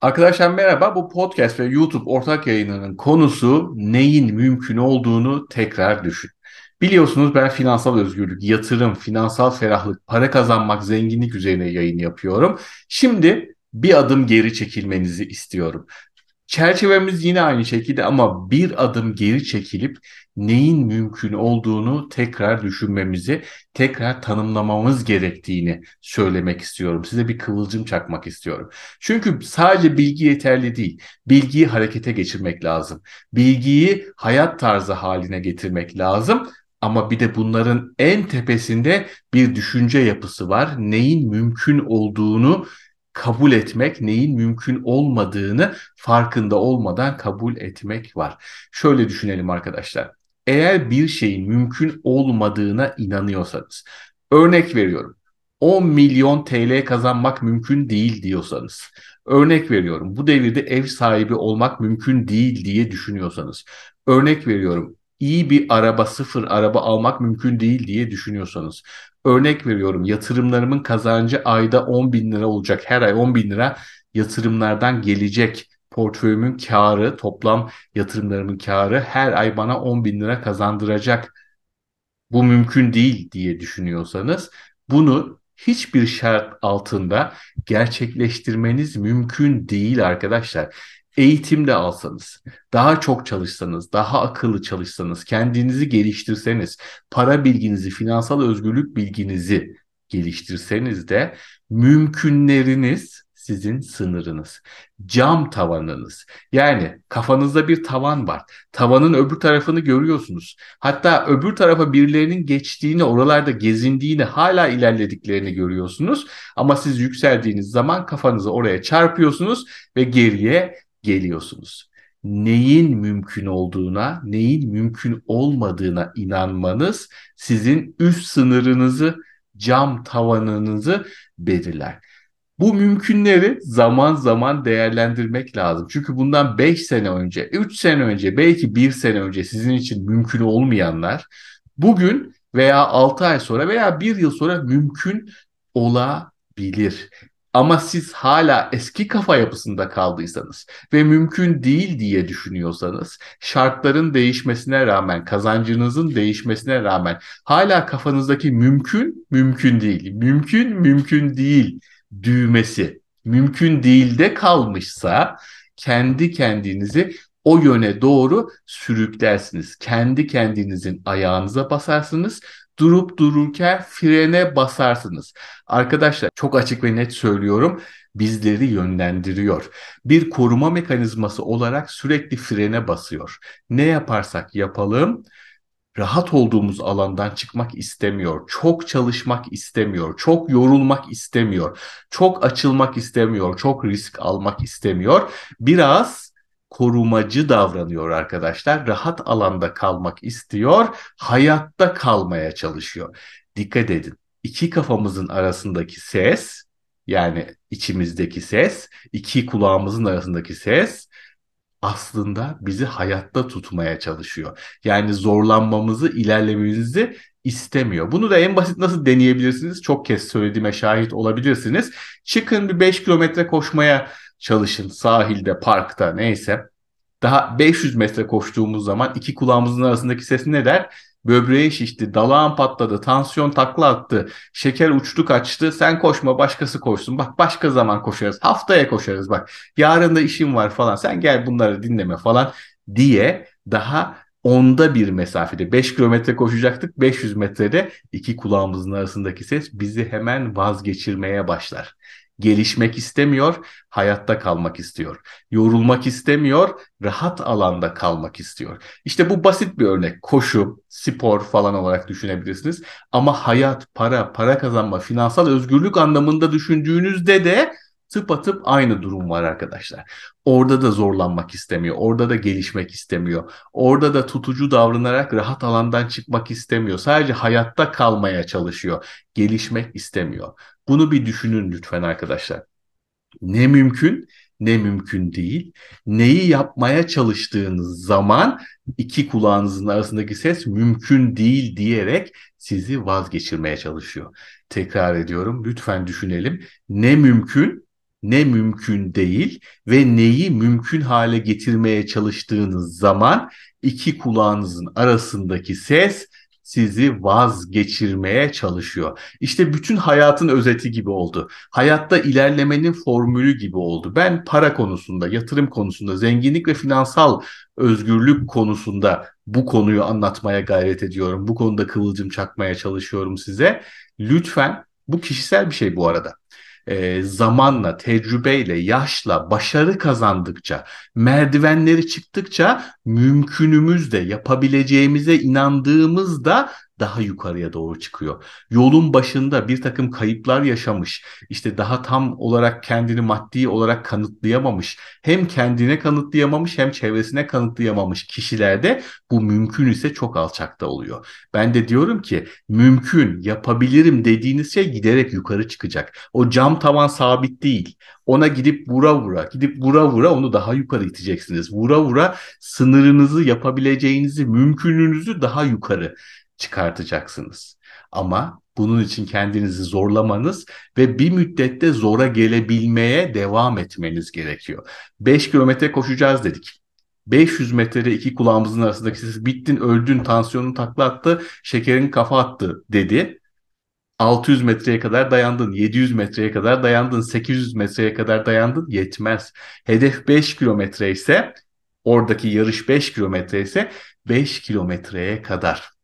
Arkadaşlar merhaba. Bu podcast ve YouTube ortak yayınının konusu neyin mümkün olduğunu tekrar düşün. Biliyorsunuz ben finansal özgürlük, yatırım, finansal ferahlık, para kazanmak, zenginlik üzerine yayın yapıyorum. Şimdi bir adım geri çekilmenizi istiyorum. Çerçevemiz yine aynı şekilde ama bir adım geri çekilip neyin mümkün olduğunu tekrar düşünmemizi, tekrar tanımlamamız gerektiğini söylemek istiyorum. Size bir kıvılcım çakmak istiyorum. Çünkü sadece bilgi yeterli değil. Bilgiyi harekete geçirmek lazım. Bilgiyi hayat tarzı haline getirmek lazım. Ama bir de bunların en tepesinde bir düşünce yapısı var. Neyin mümkün olduğunu kabul etmek, neyin mümkün olmadığını farkında olmadan kabul etmek var. Şöyle düşünelim arkadaşlar. Eğer bir şeyin mümkün olmadığına inanıyorsanız, örnek veriyorum. 10 milyon TL kazanmak mümkün değil diyorsanız, örnek veriyorum bu devirde ev sahibi olmak mümkün değil diye düşünüyorsanız, örnek veriyorum iyi bir araba, sıfır araba almak mümkün değil diye düşünüyorsanız, örnek veriyorum yatırımlarımın kazancı ayda 10 bin lira olacak, her ay 10 bin lira yatırımlardan gelecek portföyümün karı, toplam yatırımlarımın karı her ay bana 10 bin lira kazandıracak. Bu mümkün değil diye düşünüyorsanız bunu hiçbir şart altında gerçekleştirmeniz mümkün değil arkadaşlar. Eğitimde alsanız, daha çok çalışsanız, daha akıllı çalışsanız, kendinizi geliştirseniz, para bilginizi, finansal özgürlük bilginizi geliştirseniz de mümkünleriniz sizin sınırınız. Cam tavanınız. Yani kafanızda bir tavan var. Tavanın öbür tarafını görüyorsunuz. Hatta öbür tarafa birilerinin geçtiğini, oralarda gezindiğini, hala ilerlediklerini görüyorsunuz. Ama siz yükseldiğiniz zaman kafanızı oraya çarpıyorsunuz ve geriye geliyorsunuz. Neyin mümkün olduğuna, neyin mümkün olmadığına inanmanız sizin üst sınırınızı, cam tavanınızı belirler. Bu mümkünleri zaman zaman değerlendirmek lazım. Çünkü bundan 5 sene önce, 3 sene önce, belki 1 sene önce sizin için mümkün olmayanlar bugün veya 6 ay sonra veya 1 yıl sonra mümkün olabilir. Ama siz hala eski kafa yapısında kaldıysanız ve mümkün değil diye düşünüyorsanız, şartların değişmesine rağmen, kazancınızın değişmesine rağmen hala kafanızdaki mümkün, mümkün değil, mümkün, mümkün değil düğmesi mümkün değilde kalmışsa kendi kendinizi o yöne doğru sürüklersiniz. Kendi kendinizin ayağınıza basarsınız. Durup dururken frene basarsınız. Arkadaşlar çok açık ve net söylüyorum bizleri yönlendiriyor. Bir koruma mekanizması olarak sürekli frene basıyor. Ne yaparsak yapalım rahat olduğumuz alandan çıkmak istemiyor. Çok çalışmak istemiyor. Çok yorulmak istemiyor. Çok açılmak istemiyor. Çok risk almak istemiyor. Biraz korumacı davranıyor arkadaşlar. Rahat alanda kalmak istiyor. Hayatta kalmaya çalışıyor. Dikkat edin. İki kafamızın arasındaki ses yani içimizdeki ses, iki kulağımızın arasındaki ses aslında bizi hayatta tutmaya çalışıyor. Yani zorlanmamızı, ilerlememizi istemiyor. Bunu da en basit nasıl deneyebilirsiniz? Çok kez söylediğime şahit olabilirsiniz. Çıkın bir 5 kilometre koşmaya çalışın sahilde, parkta neyse. Daha 500 metre koştuğumuz zaman iki kulağımızın arasındaki ses ne der? Böbreği şişti, dalağın patladı, tansiyon takla attı, şeker uçtu kaçtı. Sen koşma başkası koşsun. Bak başka zaman koşarız. Haftaya koşarız bak. Yarın da işim var falan. Sen gel bunları dinleme falan diye daha onda bir mesafede 5 kilometre koşacaktık 500 metrede iki kulağımızın arasındaki ses bizi hemen vazgeçirmeye başlar gelişmek istemiyor, hayatta kalmak istiyor. Yorulmak istemiyor, rahat alanda kalmak istiyor. İşte bu basit bir örnek. Koşu, spor falan olarak düşünebilirsiniz. Ama hayat, para, para kazanma, finansal özgürlük anlamında düşündüğünüzde de tıpatıp aynı durum var arkadaşlar. Orada da zorlanmak istemiyor. Orada da gelişmek istemiyor. Orada da tutucu davranarak rahat alandan çıkmak istemiyor. Sadece hayatta kalmaya çalışıyor. Gelişmek istemiyor. Bunu bir düşünün lütfen arkadaşlar. Ne mümkün ne mümkün değil. Neyi yapmaya çalıştığınız zaman iki kulağınızın arasındaki ses mümkün değil diyerek sizi vazgeçirmeye çalışıyor. Tekrar ediyorum lütfen düşünelim. Ne mümkün ne mümkün değil ve neyi mümkün hale getirmeye çalıştığınız zaman iki kulağınızın arasındaki ses sizi vazgeçirmeye çalışıyor. İşte bütün hayatın özeti gibi oldu. Hayatta ilerlemenin formülü gibi oldu. Ben para konusunda, yatırım konusunda, zenginlik ve finansal özgürlük konusunda bu konuyu anlatmaya gayret ediyorum. Bu konuda kıvılcım çakmaya çalışıyorum size. Lütfen bu kişisel bir şey bu arada e, zamanla, tecrübeyle, yaşla, başarı kazandıkça, merdivenleri çıktıkça mümkünümüz de yapabileceğimize inandığımızda daha yukarıya doğru çıkıyor. Yolun başında bir takım kayıplar yaşamış, işte daha tam olarak kendini maddi olarak kanıtlayamamış, hem kendine kanıtlayamamış hem çevresine kanıtlayamamış kişilerde bu mümkün ise çok alçakta oluyor. Ben de diyorum ki mümkün, yapabilirim dediğiniz şey giderek yukarı çıkacak. O cam tavan sabit değil. Ona gidip vura vura, gidip vura vura onu daha yukarı iteceksiniz. Vura vura sınırınızı yapabileceğinizi, mümkününüzü daha yukarı çıkartacaksınız. Ama bunun için kendinizi zorlamanız ve bir müddette zora gelebilmeye devam etmeniz gerekiyor. 5 kilometre koşacağız dedik. 500 metrede iki kulağımızın arasındaki ses bittin öldün tansiyonun takla attı şekerin kafa attı dedi. 600 metreye kadar dayandın, 700 metreye kadar dayandın, 800 metreye kadar dayandın yetmez. Hedef 5 kilometre ise oradaki yarış 5 kilometre ise 5 kilometreye kadar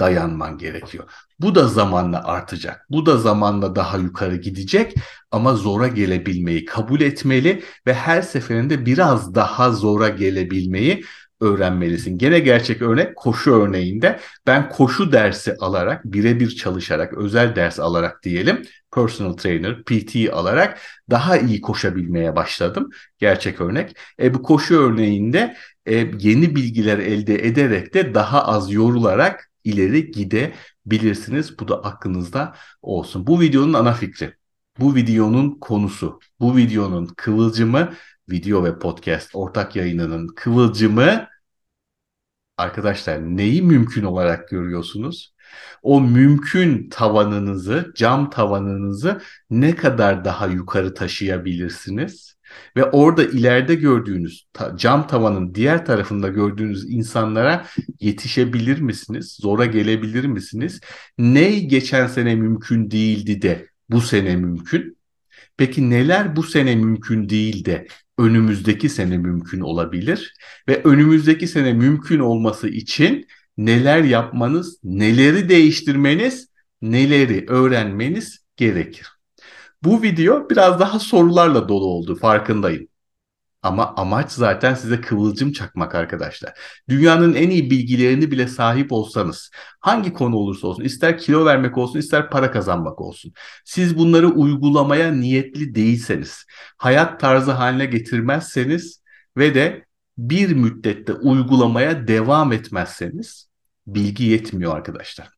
dayanman gerekiyor. Bu da zamanla artacak. Bu da zamanla daha yukarı gidecek ama zora gelebilmeyi kabul etmeli ve her seferinde biraz daha zora gelebilmeyi öğrenmelisin. Gene gerçek örnek koşu örneğinde ben koşu dersi alarak birebir çalışarak özel ders alarak diyelim personal trainer PT alarak daha iyi koşabilmeye başladım. Gerçek örnek. E, bu koşu örneğinde e, yeni bilgiler elde ederek de daha az yorularak ileri gidebilirsiniz. Bu da aklınızda olsun. Bu videonun ana fikri, bu videonun konusu, bu videonun kıvılcımı, video ve podcast ortak yayınının kıvılcımı arkadaşlar neyi mümkün olarak görüyorsunuz? O mümkün tavanınızı, cam tavanınızı ne kadar daha yukarı taşıyabilirsiniz? Ve orada ileride gördüğünüz cam tavanın diğer tarafında gördüğünüz insanlara yetişebilir misiniz? Zora gelebilir misiniz? Ne geçen sene mümkün değildi de bu sene mümkün? Peki neler bu sene mümkün değil de önümüzdeki sene mümkün olabilir? Ve önümüzdeki sene mümkün olması için neler yapmanız, neleri değiştirmeniz, neleri öğrenmeniz gerekir? Bu video biraz daha sorularla dolu oldu farkındayım. Ama amaç zaten size kıvılcım çakmak arkadaşlar. Dünyanın en iyi bilgilerini bile sahip olsanız, hangi konu olursa olsun, ister kilo vermek olsun, ister para kazanmak olsun. Siz bunları uygulamaya niyetli değilseniz, hayat tarzı haline getirmezseniz ve de bir müddette uygulamaya devam etmezseniz bilgi yetmiyor arkadaşlar.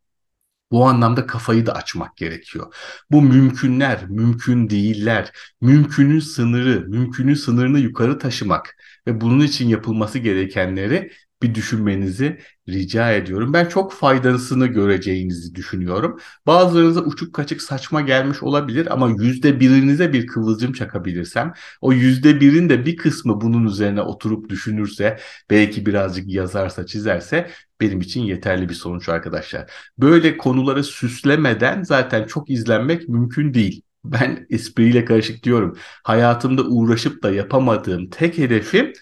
Bu anlamda kafayı da açmak gerekiyor. Bu mümkünler, mümkün değiller, mümkünün sınırı, mümkünün sınırını yukarı taşımak ve bunun için yapılması gerekenleri bir düşünmenizi rica ediyorum. Ben çok faydasını göreceğinizi düşünüyorum. Bazılarınıza uçuk kaçık saçma gelmiş olabilir ama yüzde birinize bir kıvılcım çakabilirsem, o yüzde birin de bir kısmı bunun üzerine oturup düşünürse, belki birazcık yazarsa, çizerse benim için yeterli bir sonuç arkadaşlar. Böyle konuları süslemeden zaten çok izlenmek mümkün değil. Ben espriyle karışık diyorum. Hayatımda uğraşıp da yapamadığım tek hedefim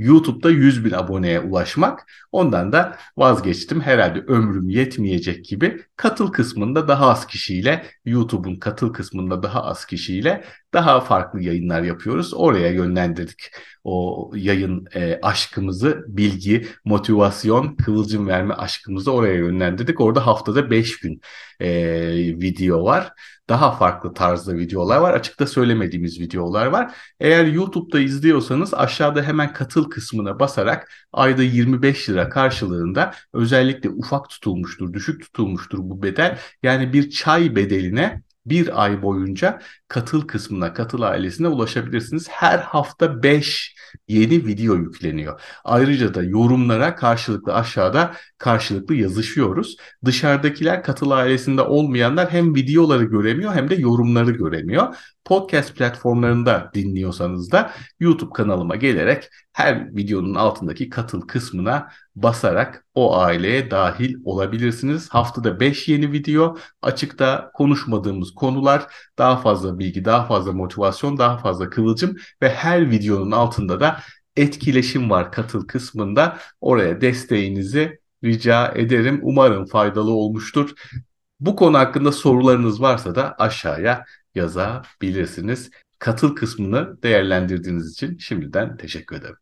YouTube'da 100 bin aboneye ulaşmak. Ondan da vazgeçtim. Herhalde ömrüm yetmeyecek gibi katıl kısmında daha az kişiyle YouTube'un katıl kısmında daha az kişiyle daha farklı yayınlar yapıyoruz. Oraya yönlendirdik o yayın e, aşkımızı, bilgi, motivasyon, kıvılcım verme aşkımızı oraya yönlendirdik. Orada haftada 5 gün e, video var. Daha farklı tarzda videolar var. Açıkta söylemediğimiz videolar var. Eğer YouTube'da izliyorsanız aşağıda hemen katıl kısmına basarak ayda 25 lira karşılığında özellikle ufak tutulmuştur, düşük tutulmuştur bu bedel. Yani bir çay bedeline bir ay boyunca katıl kısmına, katıl ailesine ulaşabilirsiniz. Her hafta 5 yeni video yükleniyor. Ayrıca da yorumlara karşılıklı aşağıda karşılıklı yazışıyoruz. Dışarıdakiler katıl ailesinde olmayanlar hem videoları göremiyor hem de yorumları göremiyor. Podcast platformlarında dinliyorsanız da YouTube kanalıma gelerek her videonun altındaki katıl kısmına basarak o aileye dahil olabilirsiniz. Haftada 5 yeni video, açıkta konuşmadığımız konular, daha fazla bilgi, daha fazla motivasyon, daha fazla kıvılcım ve her videonun altında da etkileşim var katıl kısmında. Oraya desteğinizi rica ederim. Umarım faydalı olmuştur. Bu konu hakkında sorularınız varsa da aşağıya yazabilirsiniz. Katıl kısmını değerlendirdiğiniz için şimdiden teşekkür ederim.